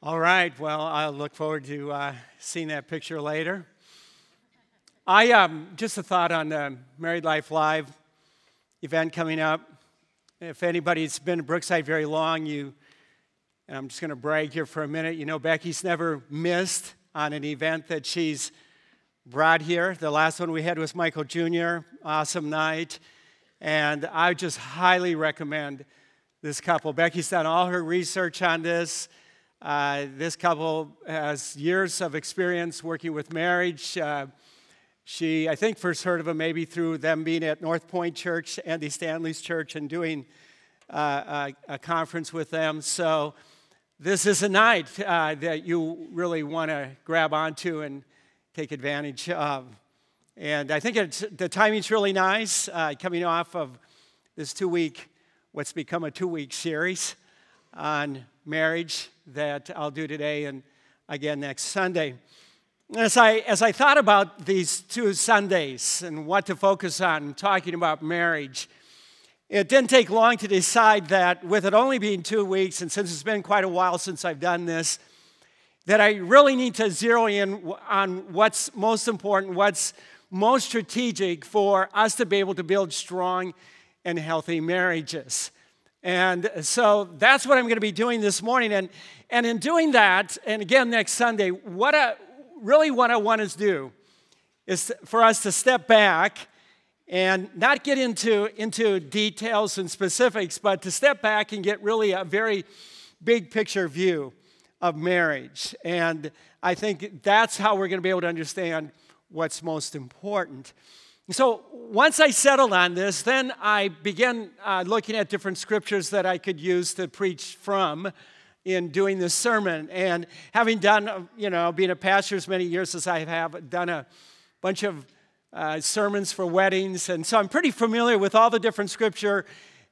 All right. Well, I look forward to uh, seeing that picture later. I um, just a thought on the Married Life Live event coming up. If anybody's been to Brookside very long, you, and I'm just going to brag here for a minute. You know, Becky's never missed on an event that she's brought here. The last one we had was Michael Jr. Awesome night, and I just highly recommend this couple. Becky's done all her research on this. Uh, this couple has years of experience working with marriage. Uh, she, I think, first heard of them maybe through them being at North Point Church, Andy Stanley's church, and doing uh, a, a, conference with them. So, this is a night uh, that you really want to grab onto and take advantage of. And I think the timing's really nice, uh, coming off of this two week, what's become a two week series on marriage that I'll do today and again next Sunday. As I, as I thought about these two Sundays and what to focus on, talking about marriage, it didn't take long to decide that with it only being two weeks, and since it's been quite a while since I've done this, that I really need to zero in on what's most important, what's most strategic for us to be able to build strong and healthy marriages. And so that's what I'm going to be doing this morning. And, and in doing that, and again next Sunday, what I, really what I want us to do is for us to step back and not get into, into details and specifics, but to step back and get really a very big picture view of marriage. And I think that's how we're going to be able to understand what's most important. So once I settled on this, then I began uh, looking at different scriptures that I could use to preach from in doing this sermon. And having done, uh, you know, being a pastor as many years as I have, done a bunch of uh, sermons for weddings. And so I'm pretty familiar with all the different scripture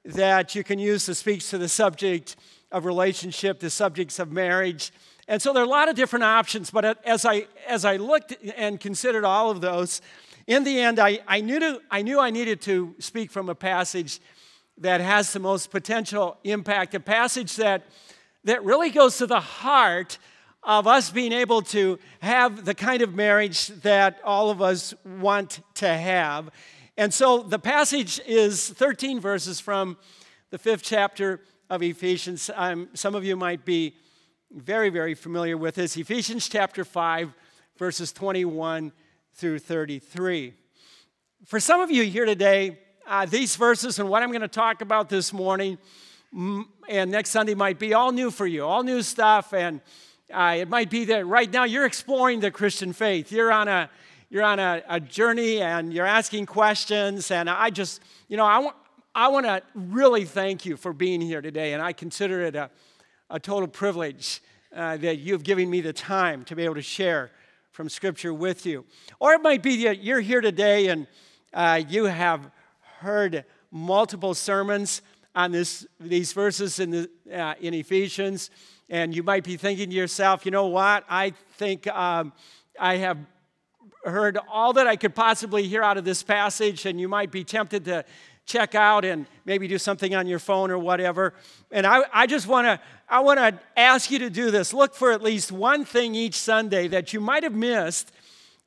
that you can use to speak to the subject of relationship, the subjects of marriage. And so there are a lot of different options, but as I, as I looked and considered all of those, in the end, I, I, knew to, I knew I needed to speak from a passage that has the most potential impact, a passage that, that really goes to the heart of us being able to have the kind of marriage that all of us want to have. And so the passage is 13 verses from the fifth chapter of Ephesians. Um, some of you might be very, very familiar with this. Ephesians chapter 5, verses 21 through 33. For some of you here today, uh, these verses and what I'm going to talk about this morning and next Sunday might be all new for you, all new stuff. And uh, it might be that right now you're exploring the Christian faith. You're on a you're on a, a journey and you're asking questions. And I just, you know, I want I want to really thank you for being here today. And I consider it a, a total privilege uh, that you've given me the time to be able to share from Scripture with you. Or it might be that you're here today and uh, you have heard multiple sermons on this, these verses in, the, uh, in Ephesians, and you might be thinking to yourself, you know what? I think um, I have heard all that I could possibly hear out of this passage, and you might be tempted to check out and maybe do something on your phone or whatever. And I, I just want to I want to ask you to do this. Look for at least one thing each Sunday that you might have missed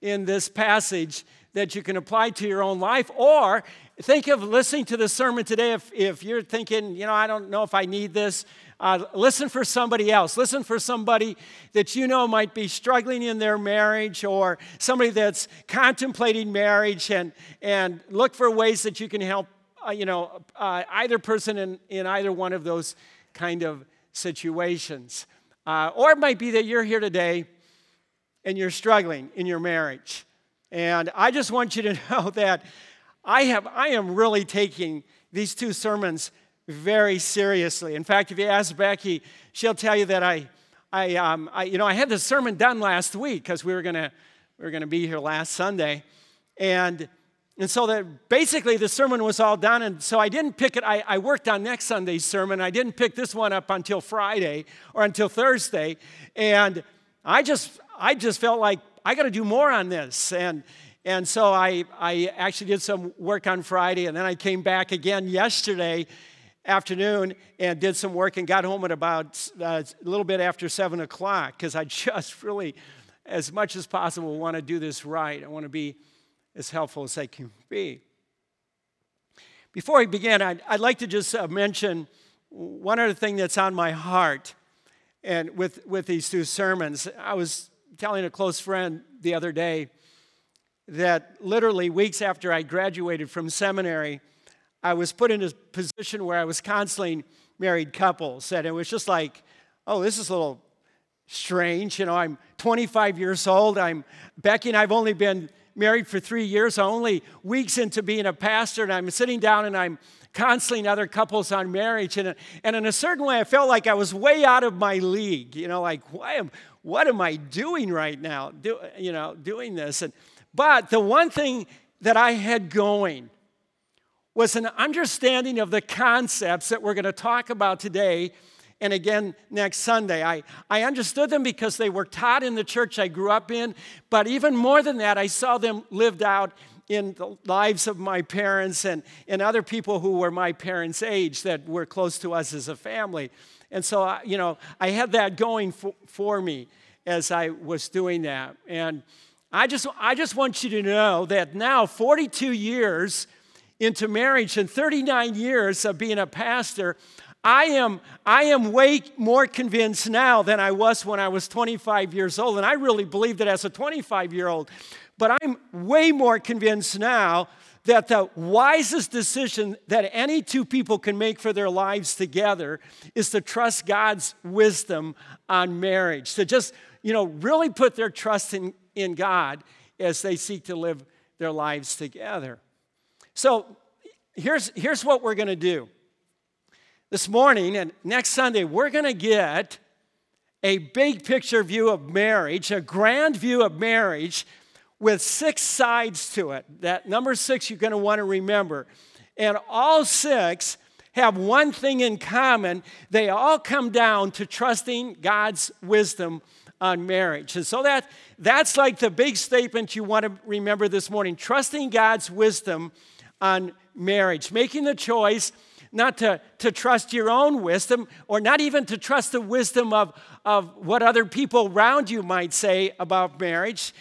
in this passage that you can apply to your own life. Or think of listening to the sermon today if, if you're thinking, you know, I don't know if I need this. Uh, listen for somebody else. Listen for somebody that you know might be struggling in their marriage or somebody that's contemplating marriage and, and look for ways that you can help, uh, you know, uh, either person in, in either one of those kind of situations. Uh, or it might be that you're here today and you're struggling in your marriage. And I just want you to know that I, have, I am really taking these two sermons very seriously. In fact, if you ask Becky, she'll tell you that I, I, um, I you know, I had the sermon done last week because we were gonna, we were gonna be here last Sunday, and and so that basically the sermon was all done. And so I didn't pick it. I, I, worked on next Sunday's sermon. I didn't pick this one up until Friday or until Thursday. And I just I just felt like I got to do more on this. And and so I I actually did some work on Friday, and then I came back again yesterday. afternoon and did some work and got home at about uh, a little bit after 7 o'clock because I just really, as much as possible, want to do this right. I want to be as helpful as they can be. Before we begin, I'd, I'd like to just uh, mention one other thing that's on my heart and with, with these two sermons. I was telling a close friend the other day that literally weeks after I graduated from seminary, I was put in a position where I was counseling married couples. And it was just like, oh, this is a little strange. You know, I'm 25 years old. I'm Becky and I've only been married for three years. Only weeks into being a pastor, and I'm sitting down and I'm counseling other couples on marriage. And, and in a certain way, I felt like I was way out of my league. You know, like, why am, what am I doing right now? Do, you know, doing this. And, but the one thing that I had going was an understanding of the concepts that we're going to talk about today and again next Sunday. I, I understood them because they were taught in the church I grew up in, but even more than that, I saw them lived out in the lives of my parents and, and other people who were my parents' age that were close to us as a family. And so, you know, I had that going for, for me as I was doing that. And I just, I just want you to know that now, 42 years into marriage and 39 years of being a pastor, I am, I am way more convinced now than I was when I was 25 years old. And I really believed it as a 25 year old. But I'm way more convinced now that the wisest decision that any two people can make for their lives together is to trust God's wisdom on marriage. To just, you know, really put their trust in, in God as they seek to live their lives together. So here's, here's what we're going to do. This morning and next Sunday, we're going to get a big picture view of marriage, a grand view of marriage with six sides to it. That number six you're going to want to remember. And all six have one thing in common they all come down to trusting God's wisdom on marriage. And so that, that's like the big statement you want to remember this morning trusting God's wisdom on marriage, making the choice not to, to trust your own wisdom or not even to trust the wisdom of, of what other people around you might say about marriage.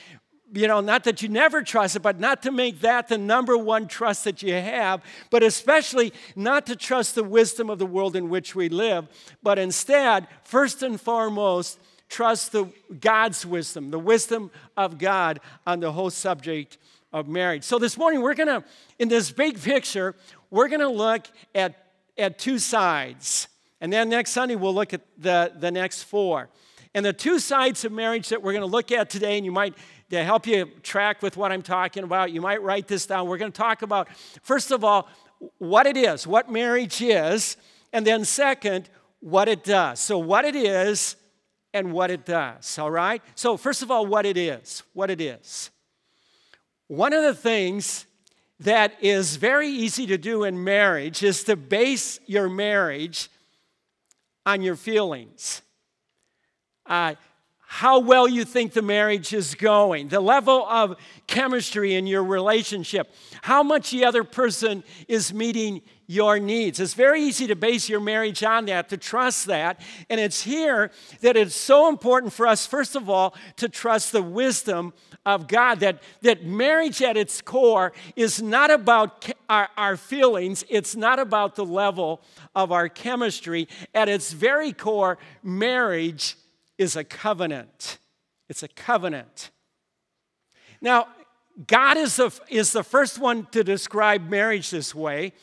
You know, not that you never trust it, but not to make that the number one trust that you have, but especially not to trust the wisdom of the world in which we live, but instead, first and foremost, trust the God's wisdom, the wisdom of God on the whole subject of marriage. So this morning, we're going to, in this big picture, we're going to look at, at two sides. And then next Sunday, we'll look at the, the next four. And the two sides of marriage that we're going to look at today, and you might, to help you track with what I'm talking about, you might write this down. We're going to talk about, first of all, what it is, what marriage is, and then second, what it does. So, what it is and what it does, all right? So, first of all, what it is, what it is. One of the things that is very easy to do in marriage is to base your marriage on your feelings. Uh, how well you think the marriage is going, the level of chemistry in your relationship, how much the other person is meeting your needs. It's very easy to base your marriage on that, to trust that. And it's here that it's so important for us, first of all, to trust the wisdom of God, that, that marriage at its core is not about our, our feelings, it's not about the level of our chemistry. At its very core, marriage is a covenant. It's a covenant. Now, God is the, is the first one to describe marriage this way.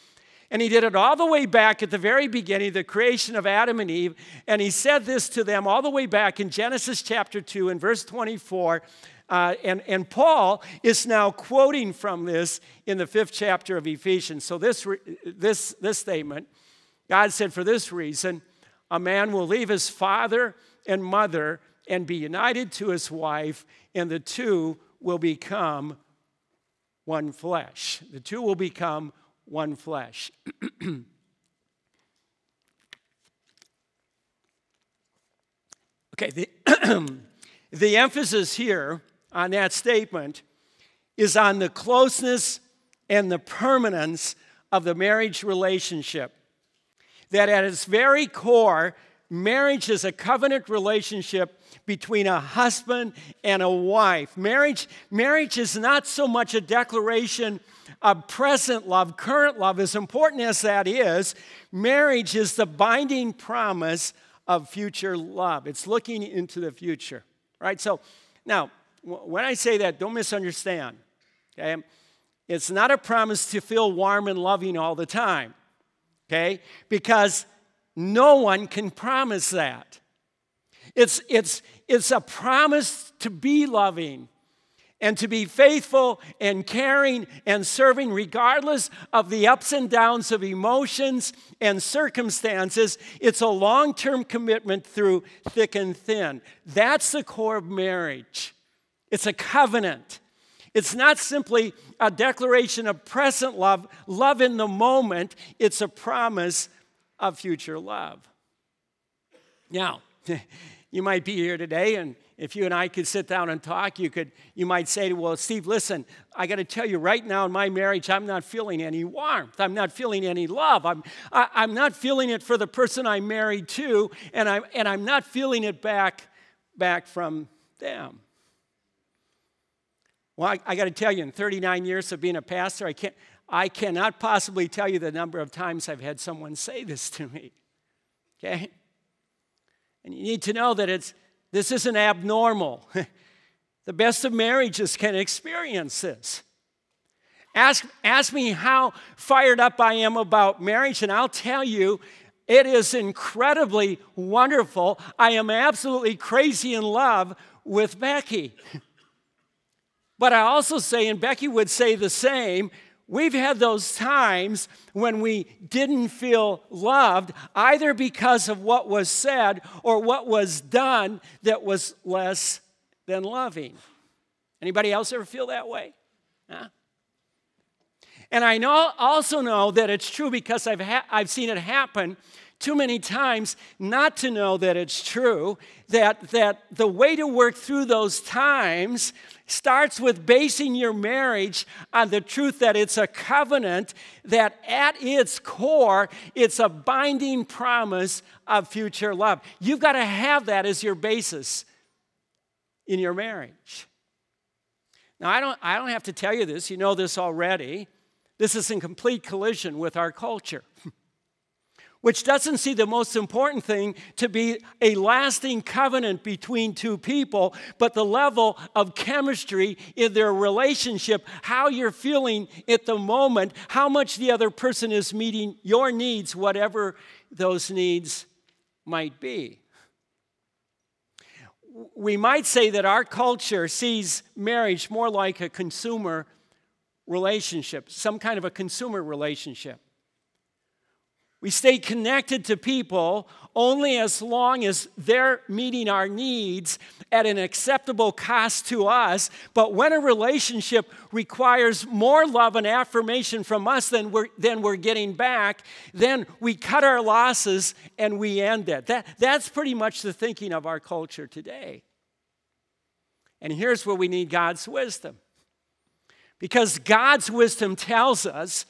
And he did it all the way back at the very beginning, the creation of Adam and Eve. And he said this to them all the way back in Genesis chapter 2 and verse 24. Uh, and, and Paul is now quoting from this in the fifth chapter of Ephesians. So, this, this, this statement God said, For this reason, a man will leave his father and mother and be united to his wife, and the two will become one flesh. The two will become one flesh. okay, the, the emphasis here on that statement is on the closeness and the permanence of the marriage relationship. that at its very core, marriage is a covenant relationship between a husband and a wife. Marriage, marriage is not so much a declaration of present love, current love, as important as that is. Marriage is the binding promise of future love. It's looking into the future, right? So now, when I say that, don't misunderstand. Okay? It's not a promise to feel warm and loving all the time. Okay? Because no one can promise that. It's, it's, it's a promise to be loving and to be faithful and caring and serving regardless of the ups and downs of emotions and circumstances. It's a long term commitment through thick and thin. That's the core of marriage. It's a covenant. It's not simply a declaration of present love, love in the moment, it's a promise of future love. Now, you might be here today and if you and I could sit down and talk, you could you might say, "Well, Steve, listen, I got to tell you right now in my marriage, I'm not feeling any warmth. I'm not feeling any love. I'm I, am i am not feeling it for the person I'm married to, and I'm and I'm not feeling it back back from them." Well, I, I got to tell you, in 39 years of being a pastor, I can't I cannot possibly tell you the number of times I've had someone say this to me. Okay? And you need to know that it's this isn't abnormal. the best of marriages can experience this. Ask, ask me how fired up I am about marriage, and I'll tell you it is incredibly wonderful. I am absolutely crazy in love with Becky. But I also say, and Becky would say the same, We've had those times when we didn't feel loved, either because of what was said or what was done that was less than loving. Anybody else ever feel that way? Huh? And I know, also know that it's true because I've, ha- I've seen it happen too many times not to know that it's true, that, that the way to work through those times starts with basing your marriage on the truth that it's a covenant, that at its core, it's a binding promise of future love. You've got to have that as your basis in your marriage. Now, I don't, I don't have to tell you this, you know this already. This is in complete collision with our culture. which doesn't see the most important thing to be a lasting covenant between two people, but the level of chemistry in their relationship, how you're feeling at the moment, how much the other person is meeting your needs, whatever those needs might be. We might say that our culture sees marriage more like a consumer relationship, some kind of a consumer relationship. We stay connected to people only as long as they're meeting our needs at an acceptable cost to us. But when a relationship requires more love and affirmation from us than we're, than we're getting back, then we cut our losses and we end it. That, that's pretty much the thinking of our culture today. And here's where we need God's wisdom. Because God's wisdom tells us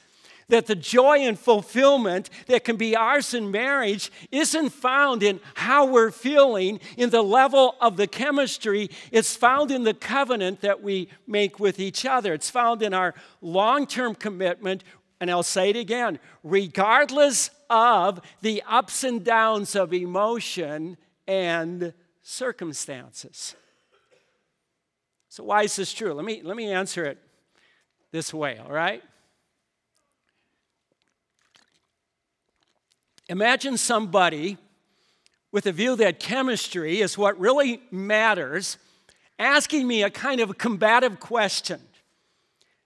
that the joy and fulfillment that can be ours in marriage isn't found in how we're feeling, in the level of the chemistry. It's found in the covenant that we make with each other. It's found in our long term commitment. And I'll say it again regardless of the ups and downs of emotion and circumstances. So, why is this true? Let me, let me answer it this way, all right? Imagine somebody with a view that chemistry is what really matters asking me a kind of combative question.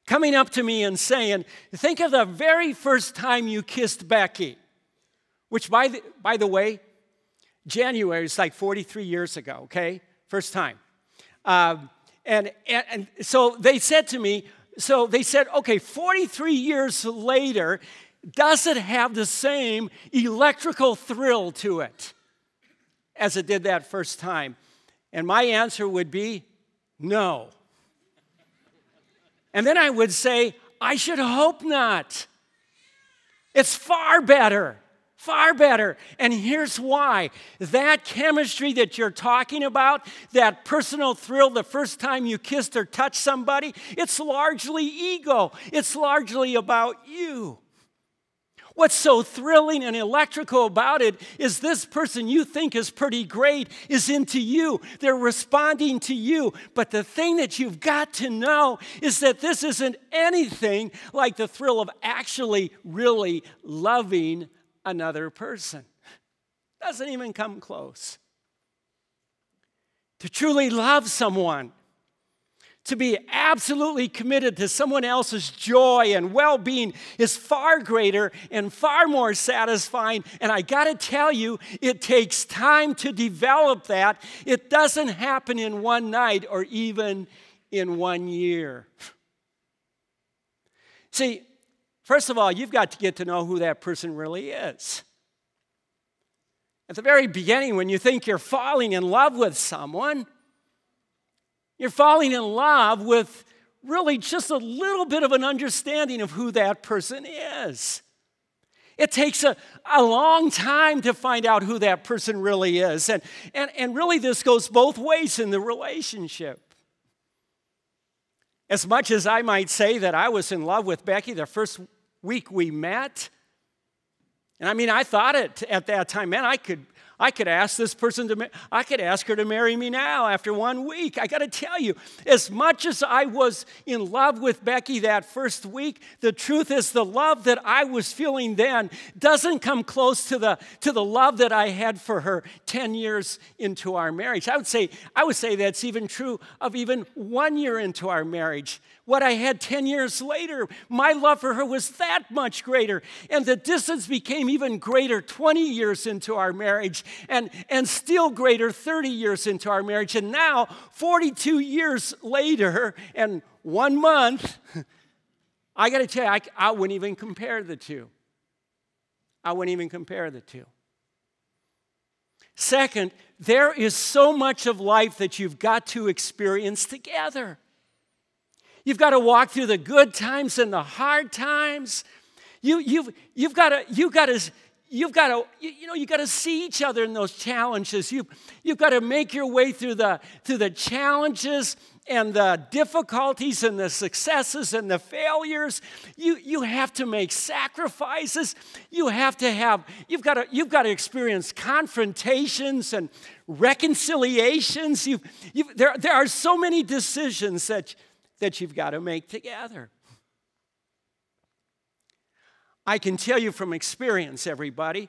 Coming up to me and saying, Think of the very first time you kissed Becky, which, by the, by the way, January is like 43 years ago, okay? First time. Um, and, and, and so they said to me, so they said, okay, 43 years later, does it have the same electrical thrill to it as it did that first time? And my answer would be no. And then I would say, I should hope not. It's far better, Far better. And here's why that chemistry that you're talking about, that personal thrill the first time you kissed or touched somebody, it's largely ego, it's largely about you. What's so thrilling and electrical about it is this person you think is pretty great is into you. They're responding to you. But the thing that you've got to know is that this isn't anything like the thrill of actually really loving another person. Doesn't even come close. To truly love someone, to be absolutely committed to someone else's joy and well being is far greater and far more satisfying. And I got to tell you, it takes time to develop that. It doesn't happen in one night or even in one year. See, First of all, you've got to get to know who that person really is. At the very beginning, when you think you're falling in love with someone, you're falling in love with really just a little bit of an understanding of who that person is. It takes a, a long time to find out who that person really is. And, and, and really, this goes both ways in the relationship. As much as I might say that I was in love with Becky the first week we met. And I mean, I thought it at that time, man, I could I could ask this person to, I could ask her to marry me now after one week. I got to tell you, as much as I was in love with Becky that first week, the truth is the love that I was feeling then doesn't come close to the, to the love that I had for her 10 years into our marriage. I would say, I would say that's even true of even one year into our marriage what I had 10 years later. My love for her was that much greater. And the distance became even greater 20 years into our marriage, and, and still greater 30 years into our marriage. And now, 42 years later, and one month, I got to tell you, I, I wouldn't even compare the two. I wouldn't even compare the two. Second, there is so much of life that you've got to experience together. You've got to walk through the good times and the hard times. You, you've, you've got to, you've got to, you've got to, you, you know, you got to see each other in those challenges. You, you've got to make your way through the, through the challenges and the difficulties and the successes and the failures. You, you have to make sacrifices. You have to have, you've got to, you've got to experience confrontations and reconciliations. you you there, there are so many decisions that, that you've got to make together. I can tell you from experience, everybody,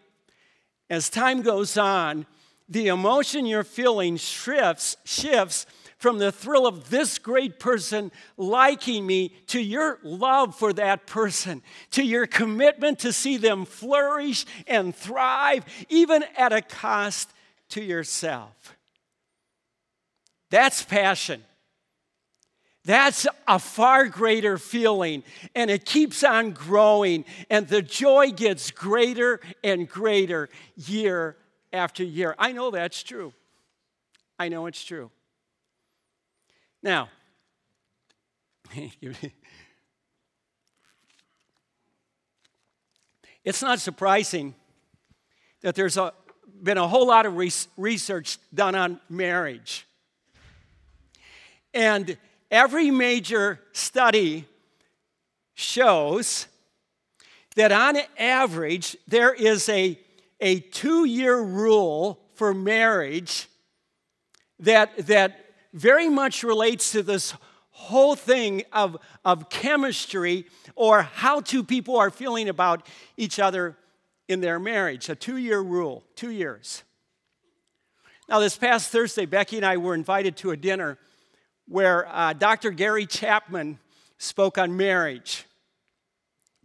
as time goes on, the emotion you're feeling shifts, shifts from the thrill of this great person liking me to your love for that person, to your commitment to see them flourish and thrive, even at a cost to yourself. That's passion. That's a far greater feeling, and it keeps on growing, and the joy gets greater and greater year after year. I know that's true. I know it's true. Now, it's not surprising that there's a, been a whole lot of research done on marriage. And Every major study shows that on average, there is a, a two year rule for marriage that, that very much relates to this whole thing of, of chemistry or how two people are feeling about each other in their marriage. A two year rule, two years. Now, this past Thursday, Becky and I were invited to a dinner where uh, Dr. Gary Chapman spoke on marriage.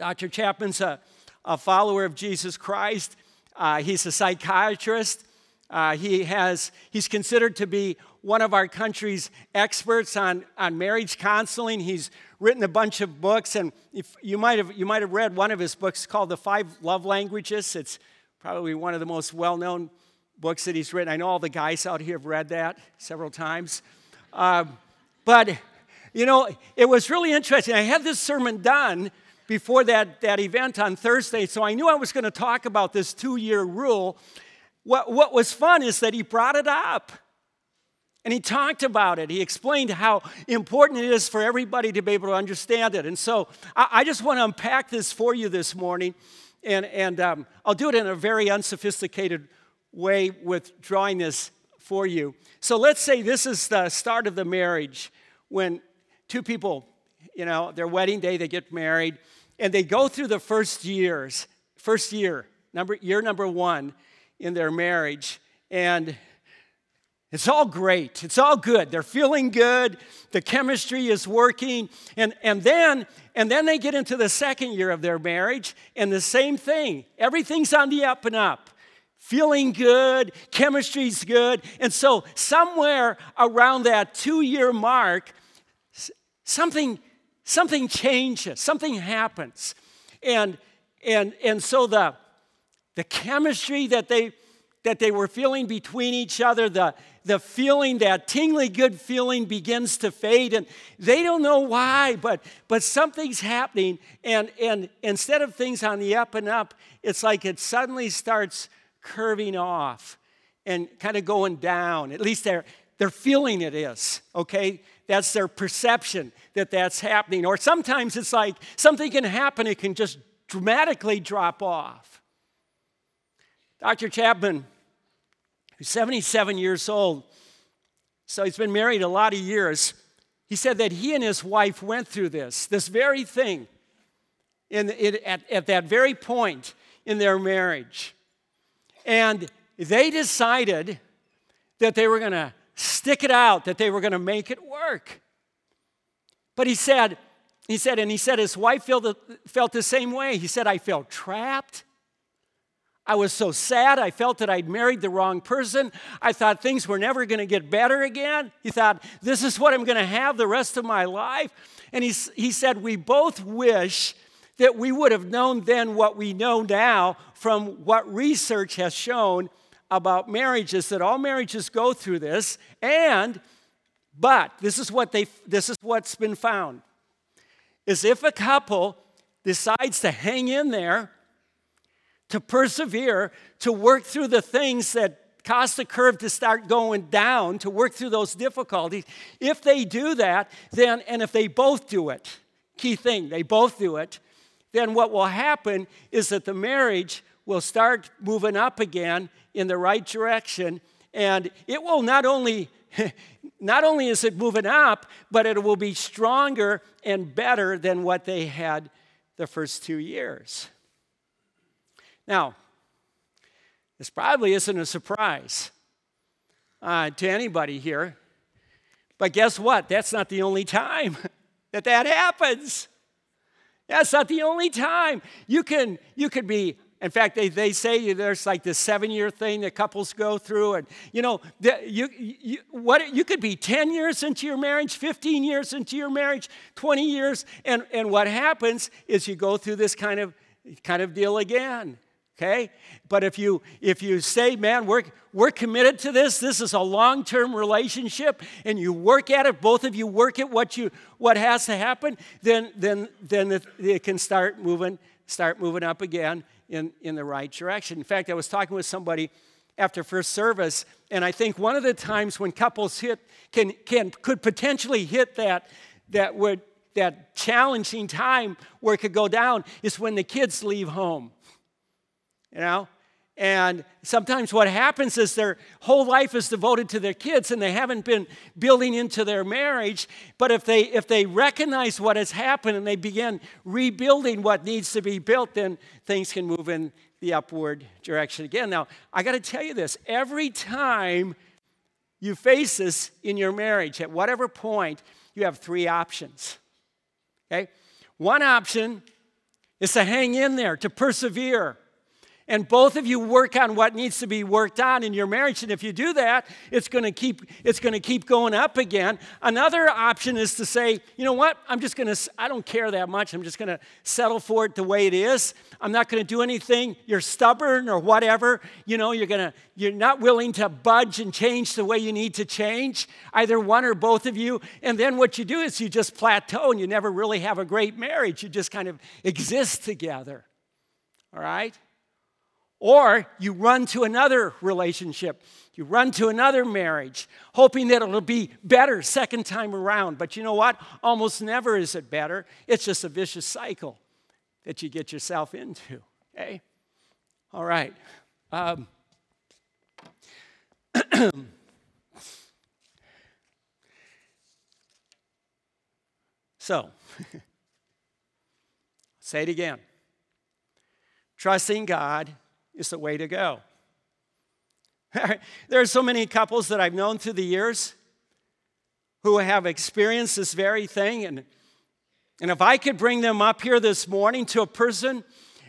Dr. Chapman's a, a follower of Jesus Christ. Uh, he's a psychiatrist. Uh, he has, he's considered to be one of our country's experts on, on marriage counseling. He's written a bunch of books, and if you might have you might have read one of his books called The Five Love Languages. It's probably one of the most well-known books that he's written. I know all the guys out here have read that several times. Um, but, you know, it was really interesting. I had this sermon done before that, that event on Thursday, so I knew I was going to talk about this two year rule. What, what was fun is that he brought it up. And he talked about it. He explained how important it is for everybody to be able to understand it. And so I, I just want to unpack this for you this morning. And, and um, I'll do it in a very unsophisticated way with drawing this for you. So let's say this is the start of the marriage when two people, you know, their wedding day, they get married, and they go through the first years, first year, number, year number one in their marriage. And it's all great. It's all good. They're feeling good. The chemistry is working. And, and, then, and then they get into the second year of their marriage, and the same thing. Everything's on the up and up. Feeling good, chemistry's good. And so, somewhere around that two year mark, something, something changes, something happens. And, and, and so, the, the chemistry that they, that they were feeling between each other, the, the feeling, that tingly good feeling begins to fade. And they don't know why, but, but something's happening. And, and instead of things on the up and up, it's like it suddenly starts curving off and kind of going down. At least they're, they're feeling it is, okay? That's their perception that that's happening. Or sometimes it's like something can happen, it can just dramatically drop off. Dr. Chapman who's 77 years old. So he's been married a lot of years. He said that he and his wife went through this, this very thing, in, in, at, at that very point in their marriage. And they decided that they were going to stick it out, that they were going to make it work. But he said, he said, and he said his wife felt the, felt the same way. He said, I felt trapped. I was so sad. I felt that I'd married the wrong person. I thought things were never going to get better again. He thought, this is what I'm going to have the rest of my life. And he, he said, We both wish that we would have known then what we know now from what research has shown about marriages, that all marriages go through this. And, but this is what they, this is what's been found, is if a couple decides to hang in there to persevere, to work through the things that cause the curve to start going down, to work through those difficulties. If they do that, then, and if they both do it, key thing, they both do it, then what will happen is that the marriage will start moving up again in the right direction. And it will not only, not only is it moving up, but it will be stronger and better than what they had the first two years. Now, this probably isn't a surprise uh, to anybody here, but guess what? That's not the only time that that happens. That's not the only time. You can, you could be, in fact, they, they say there's like this seven year thing that couples go through. And, you know, the, you, you, what, you could be 10 years into your marriage, 15 years into your marriage, 20 years. And, and what happens is you go through this kind of, kind of deal again okay? But if you if you say man we're we're committed to this this is a long-term relationship and you work at it both of you work at what you what has to happen then then then it, it can start moving start moving up again in in the right direction. In fact i was talking with somebody after first service and i think one of the times when couples hit can can could potentially hit that that would that challenging time where it could go down is when the kids leave home you know? And sometimes what happens is their whole life is devoted to their kids and they haven't been building into their marriage. But if they, if they recognize what has happened and they begin rebuilding what needs to be built, then things can move in the upward direction again. Now, I got to tell you this every time you face this in your marriage, at whatever point, you have three options. Okay? One option is to hang in there, to persevere and both of you work on what needs to be worked on in your marriage. And if you do that it's going to keep it's going to keep going up again. Another option is to say you know what? I'm just going to i don't care that much. I'm just going to settle for it the way it is. I'm not going to do anything. You're stubborn or whatever. You know you're going to you're not willing to budge and change the way you need to change either one or both of you. And then what you do is you just plateau and you never really have a great marriage. You just kind of exist together. All right or you run to another relationship, you run to another marriage, hoping that it'll be better second time around. But you know what? Almost never is it better. It's just a vicious cycle that you get yourself into. Okay? All right. Um, so, say it again. Trusting God is the way to go. there are so many couples that I've known through the years who have experienced this very thing. And, and if I could bring them up here this morning to a person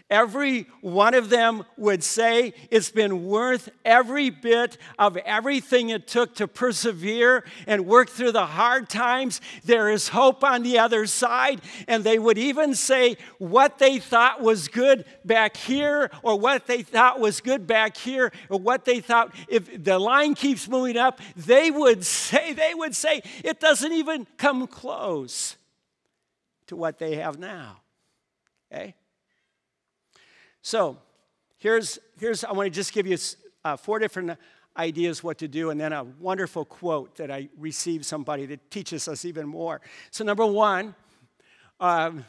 Every one of them would say it's been worth every bit of everything it took to persevere and work through the hard times. There is hope on the other side. And they would even say what they thought was good back here, or what they thought was good back here, or what they thought, if the line keeps moving up, they would say, they would say, it doesn't even come close to what they have now. Okay? So here's, here's I want to just give you uh, four different ideas what to do and then a wonderful quote that I received somebody that teaches us even more. So number one, um,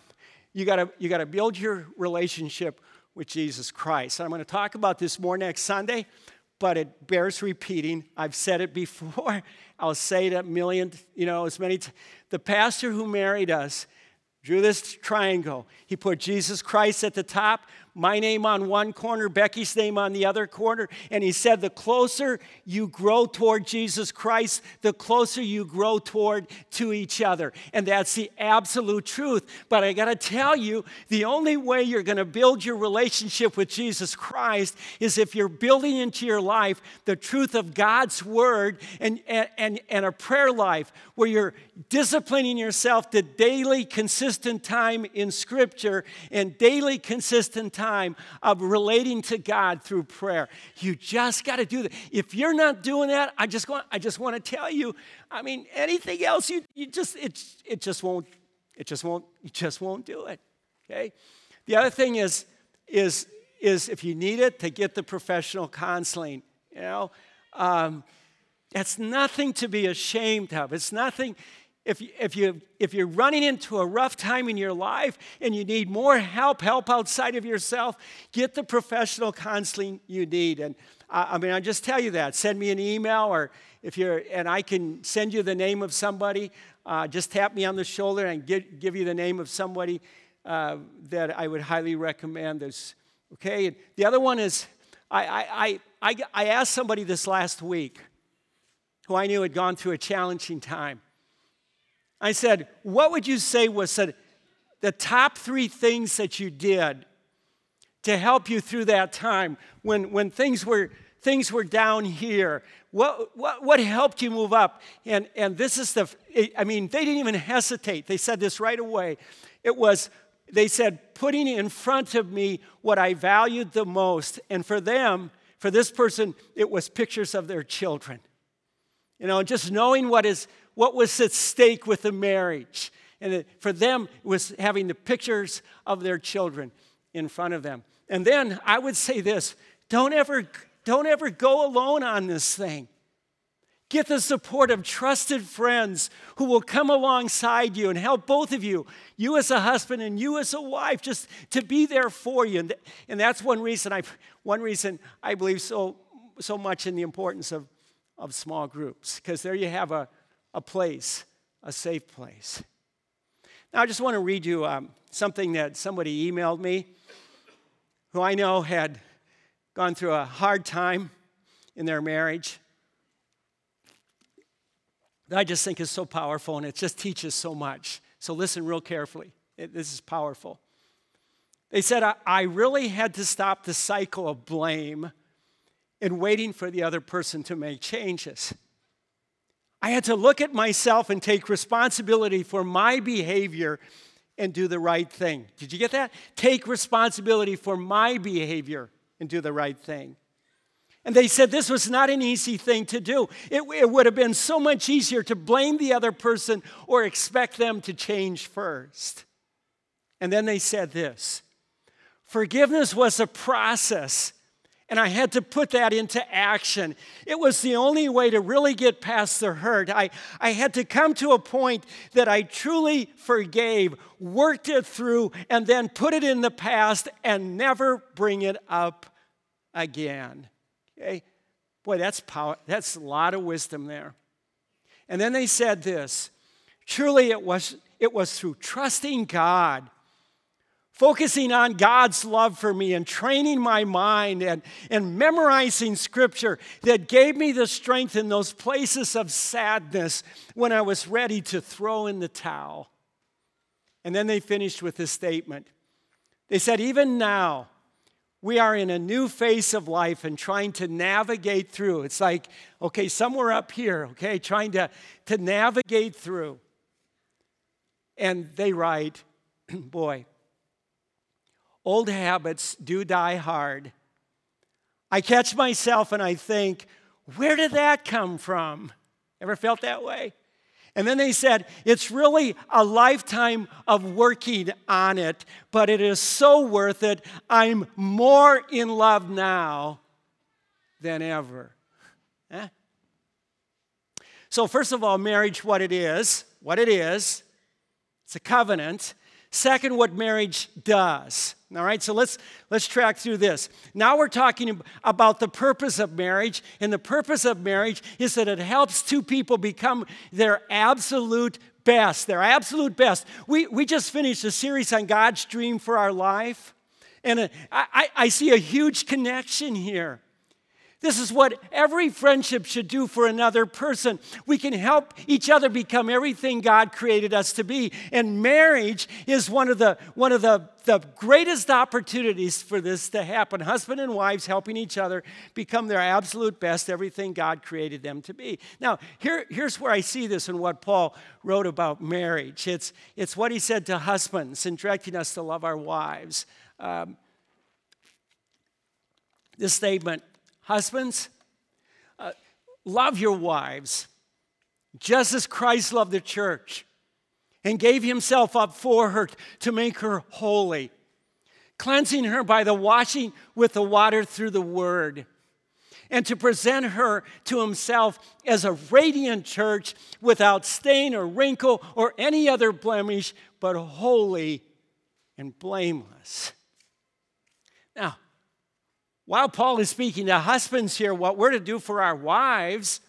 you gotta, you gotta build your relationship with Jesus Christ. And I'm going to talk about this more next Sunday, but it bears repeating. I've said it before. I'll say it a million, you know, as many. T- the pastor who married us drew this triangle. He put Jesus Christ at the top, my name on one corner, Becky's name on the other corner. And he said, The closer you grow toward Jesus Christ, the closer you grow toward to each other. And that's the absolute truth. But I got to tell you, the only way you're going to build your relationship with Jesus Christ is if you're building into your life the truth of God's word and, and, and a prayer life where you're disciplining yourself to daily, consistent time in Scripture and daily, consistent time time of relating to God through prayer. You just got to do that. If you're not doing that, I just want, I just want to tell you, I mean, anything else, you, you just, it, it just won't, it just won't, you just won't do it. Okay? The other thing is, is, is if you need it, to get the professional counseling. You know, um, that's nothing to be ashamed of. It's nothing, if, if, you, if you're running into a rough time in your life and you need more help, help outside of yourself, get the professional counseling you need. And I, I mean, I just tell you that. Send me an email, or if you're, and I can send you the name of somebody. Uh, just tap me on the shoulder and give, give you the name of somebody uh, that I would highly recommend. This, okay. And the other one is, I, I, I, I asked somebody this last week who I knew had gone through a challenging time. I said, What would you say was the top three things that you did to help you through that time when, when things, were, things were down here? What, what, what helped you move up? And, and this is the, I mean, they didn't even hesitate. They said this right away. It was, they said, putting in front of me what I valued the most. And for them, for this person, it was pictures of their children. You know, just knowing what is what was at stake with the marriage. And for them, it was having the pictures of their children in front of them. And then I would say this don't ever, don't ever go alone on this thing. Get the support of trusted friends who will come alongside you and help both of you, you as a husband and you as a wife, just to be there for you. And, and that's one reason I, one reason I believe so, so much in the importance of, of small groups, because there you have a, a place, a safe place. Now, I just want to read you um, something that somebody emailed me who I know had gone through a hard time in their marriage. That I just think is so powerful and it just teaches so much. So, listen real carefully. It, this is powerful. They said, I, I really had to stop the cycle of blame and waiting for the other person to make changes. I had to look at myself and take responsibility for my behavior and do the right thing. Did you get that? Take responsibility for my behavior and do the right thing. And they said this was not an easy thing to do. It, it, would have been so much easier to blame the other person or expect them to change first. And then they said this forgiveness was a process and I had to put that into action. It was the only way to really get past the hurt. I, I had to come to a point that I truly forgave, worked it through, and then put it in the past and never bring it up again. Okay? Boy, that's power. That's a lot of wisdom there. And then they said this truly it was, it was through trusting God focusing on God's love for me and training my mind and, and memorizing scripture that gave me the strength in those places of sadness when I was ready to throw in the towel. And then they finished with this statement. They said, Even now, we are in a new phase of life and trying to navigate through. It's like, okay, somewhere up here, okay, trying to, to navigate through. And they write, boy, Old habits do die hard. I catch myself and I think, where did that come from? Ever felt that way? And then they said, it's really a lifetime of working on it, but it is so worth it. I'm more in love now than ever. Eh? So, first of all, marriage, what it is, what it is, it's a covenant. Second, what marriage does. All right, so let's let's track through this. Now we're talking about the purpose of marriage, and the purpose of marriage is that it helps two people become their absolute best, their absolute best. We we just finished a series on God's dream for our life, and uh, I, I see a huge connection here. This is what every friendship should do for another person. We can help each other become everything God created us to be. And marriage is one of the, one of the, the greatest opportunities for this to happen. Husband and wives helping each other become their absolute best, everything God created them to be. Now, here, here's where I see this in what Paul wrote about marriage it's, it's what he said to husbands in directing us to love our wives. Um, this statement Husbands, uh, love your wives just as Christ loved the church and gave himself up for her to make her holy, cleansing her by the washing with the water through the word, and to present her to himself as a radiant church without stain or wrinkle or any other blemish, but holy and blameless. Now, while Paul is speaking to husbands here, what we're to do for our wives,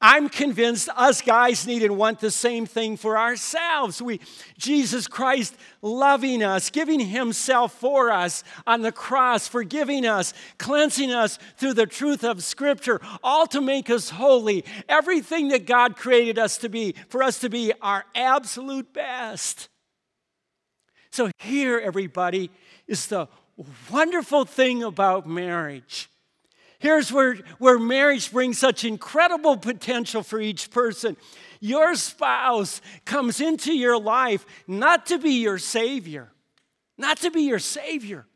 I'm convinced us guys need and want the same thing for ourselves. We, Jesus Christ loving us, giving Himself for us on the cross, forgiving us, cleansing us through the truth of Scripture, all to make us holy. Everything that God created us to be, for us to be our absolute best. So, here, everybody, is the wonderful thing about marriage. Here's where, where marriage brings such incredible potential for each person. Your spouse comes into your life not to be your savior, not to be your savior,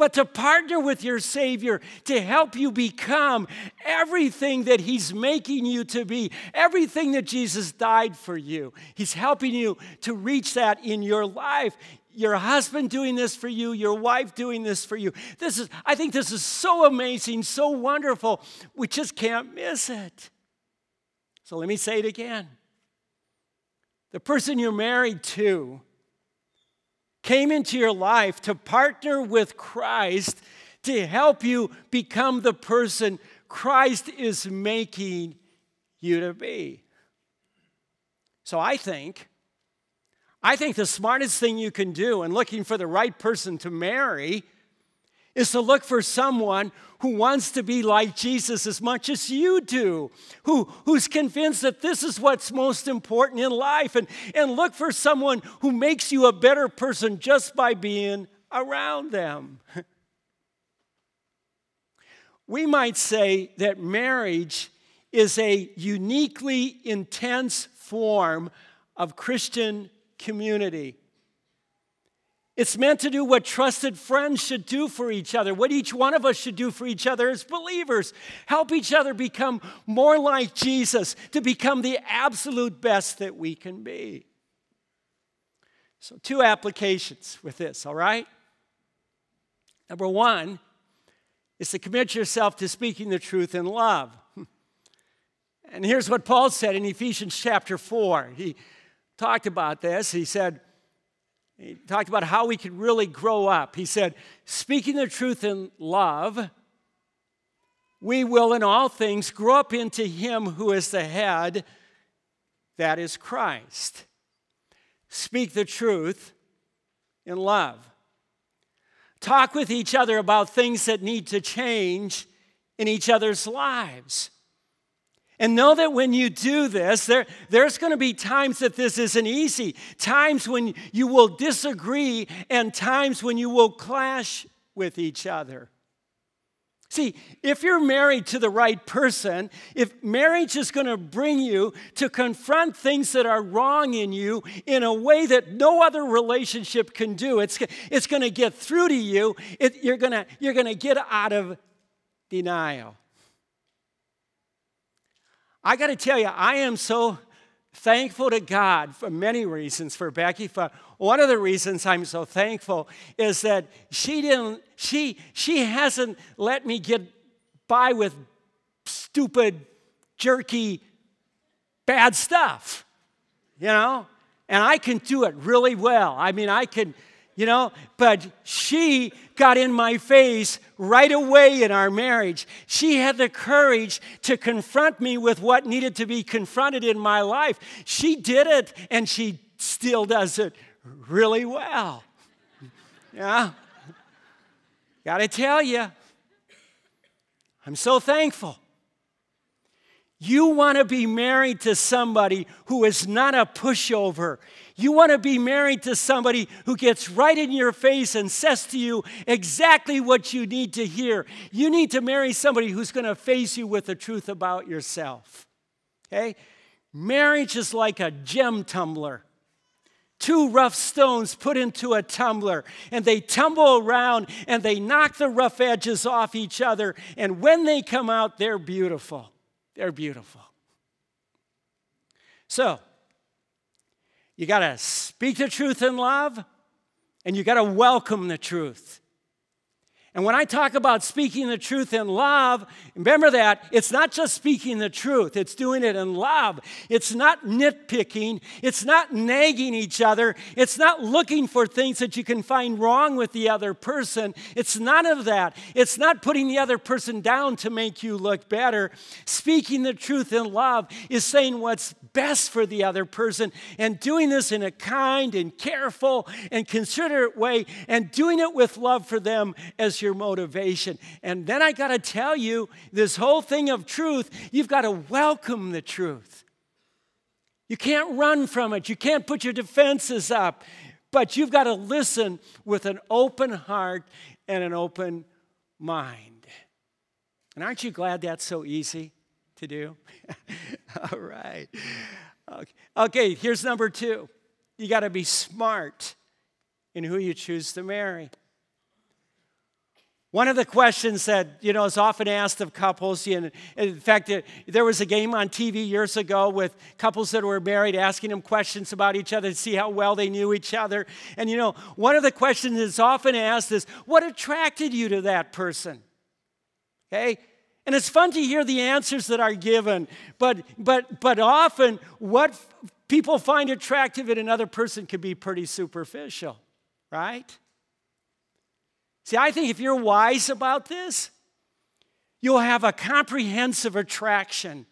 but to partner with your Savior to help you become everything that He's making you to be, everything that Jesus died for you. He's helping you to reach that in your life your husband doing this for you, your wife doing this for you. This is, I think this is so amazing, so wonderful. We just can't miss it. So let me say it again. The person you're married to came into your life to partner with Christ to help you become the person Christ is making you to be. So I think I think the smartest thing you can do in looking for the right person to marry is to look for someone who wants to be like Jesus as much as you do, who, who's convinced that this is what's most important in life, and, and look for someone who makes you a better person just by being around them. we might say that marriage is a uniquely intense form of Christian community. It's meant to do what trusted friends should do for each other, what each one of us should do for each other as believers. Help each other become more like Jesus, to become the absolute best that we can be. So, two applications with this, all right? Number one is to commit yourself to speaking the truth in love. And here's what Paul said in Ephesians chapter 4. He talked about this. He said, he talked about how we could really grow up. He said, speaking the truth in love, we will in all things grow up into Him who is the head, that is Christ. Speak the truth in love. Talk with each other about things that need to change in each other's lives. And know that when you do this, there, there's going to be times that this isn't easy, times when you will disagree, and times when you will clash with each other. See, if you're married to the right person, if marriage is going to bring you to confront things that are wrong in you in a way that no other relationship can do, it's, it's going to get through to you, it, you're going to, you're going to get out of denial. I got to tell you, I am so thankful to God for many reasons for Becky. For one of the reasons I'm so thankful is that she didn't, she, she hasn't let me get by with stupid, jerky, bad stuff, you know? And I can do it really well. I mean, I can you know, but she got in my face right away in our marriage. She had the courage to confront me with what needed to be confronted in my life. She did it, and she still does it really well. Yeah. Got to tell you, I'm so thankful. You want to be married to somebody who is not a pushover. You want to be married to somebody who gets right in your face and says to you exactly what you need to hear. You need to marry somebody who's going to face you with the truth about yourself. Okay? Marriage is like a gem tumbler. Two rough stones put into a tumbler, and they tumble around and they knock the rough edges off each other. And when they come out, they're beautiful. They're beautiful. So, you got to speak the truth in love, and you got to welcome the truth. And when I talk about speaking the truth in love, remember that it's not just speaking the truth, it's doing it in love. It's not nitpicking, it's not nagging each other, it's not looking for things that you can find wrong with the other person. It's none of that. It's not putting the other person down to make you look better. Speaking the truth in love is saying what's best for the other person and doing this in a kind and careful and considerate way and doing it with love for them as your motivation. And then I got to tell you this whole thing of truth, you've got to welcome the truth. You can't run from it, you can't put your defenses up, but you've got to listen with an open heart and an open mind. And aren't you glad that's so easy to do? All right. Okay. here's number two. You got to be smart in who you choose to marry. One of the questions that you know is often asked of couples, and in fact, there was a game on TV years ago with couples that were married asking them questions about each other to see how well they knew each other. And you know, one of the questions that's often asked is, "What attracted you to that person?" Okay, and it's fun to hear the answers that are given, but but but often what people find attractive in another person can be pretty superficial, right? See, I think if you're wise about this, you'll have a comprehensive attraction.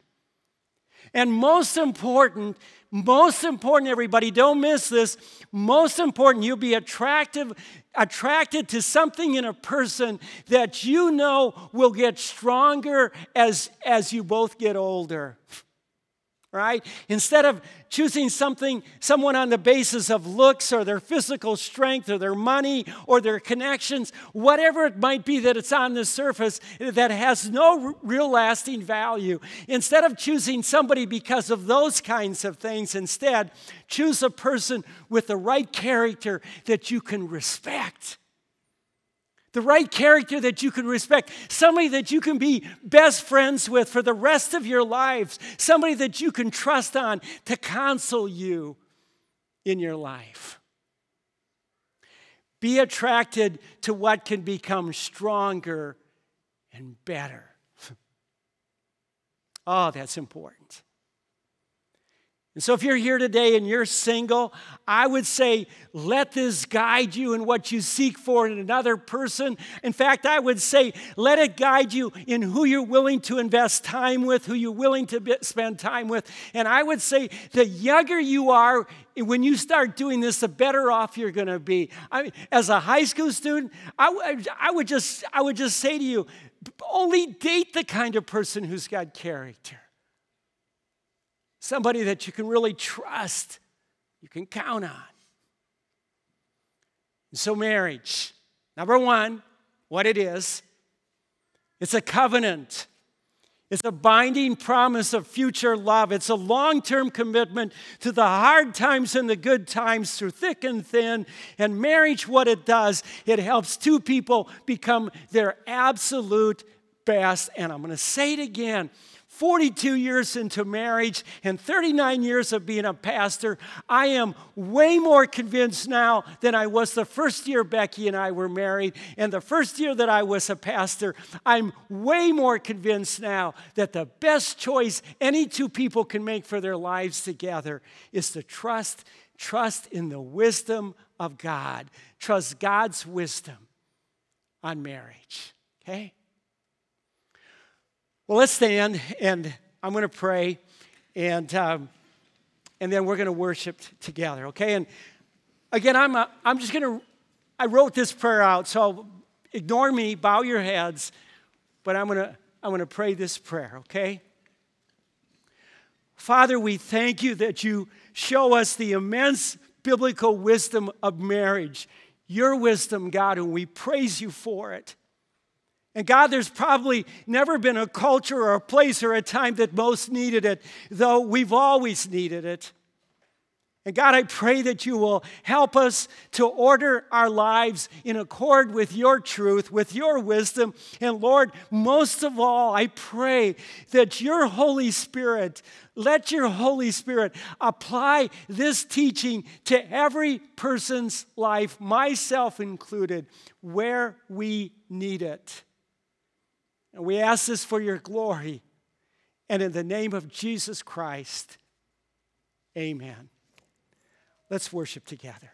And most important, most important, everybody, don't miss this. Most important, you'll be attractive, attracted to something in a person that you know will get stronger as, as you both get older. right? Instead of choosing something, someone on the basis of looks or their physical strength or their money or their connections, whatever it might be that it's on the surface that has no real lasting value, instead of choosing somebody because of those kinds of things, instead, choose a person with the right character that you can respect the right character that you can respect, somebody that you can be best friends with for the rest of your lives, somebody that you can trust on to counsel you in your life. Be attracted to what can become stronger and better. oh, that's important. And so, if you're here today and you're single, I would say let this guide you in what you seek for in another person. In fact, I would say let it guide you in who you're willing to invest time with, who you're willing to be, spend time with. And I would say the younger you are, when you start doing this, the better off you're going to be. I mean, as a high school student, I, I, would just, I would just say to you only date the kind of person who's got character somebody that you can really trust, you can count on. so, marriage, number one, what it is, it's a covenant. It's a binding promise of future love. It's a long term commitment to the hard times and the good times through thick and thin. And marriage, what it does, it helps two people become their absolute best. And I'm going to say it again 42 years into marriage and 39 years of being a pastor, I am way more convinced now than I was the first year Becky and I were married and the first year that I was a pastor. I'm way more convinced now that the best choice any two people can make for their lives together is to trust, trust in the wisdom of God. Trust God's wisdom on marriage. Okay? Well, let's stand and I'm going to pray and, um, and then we're going to worship t- together, okay? And again, I'm, a, I'm just going to, I wrote this prayer out, so ignore me, bow your heads, but I'm going to, I'm going to pray this prayer, okay? Father, we thank you that you show us the immense biblical wisdom of marriage, your wisdom, God, and we praise you for it. And God, there's probably never been a culture or a place or a time that most needed it, though we've always needed it. And God, I pray that you will help us to order our lives in accord with your truth, with your wisdom. And Lord, most of all, I pray that your Holy Spirit, let your Holy Spirit apply this teaching to every person's life, myself included, where we need it. And we ask this for your glory. And in the name of Jesus Christ, amen. Let's worship together.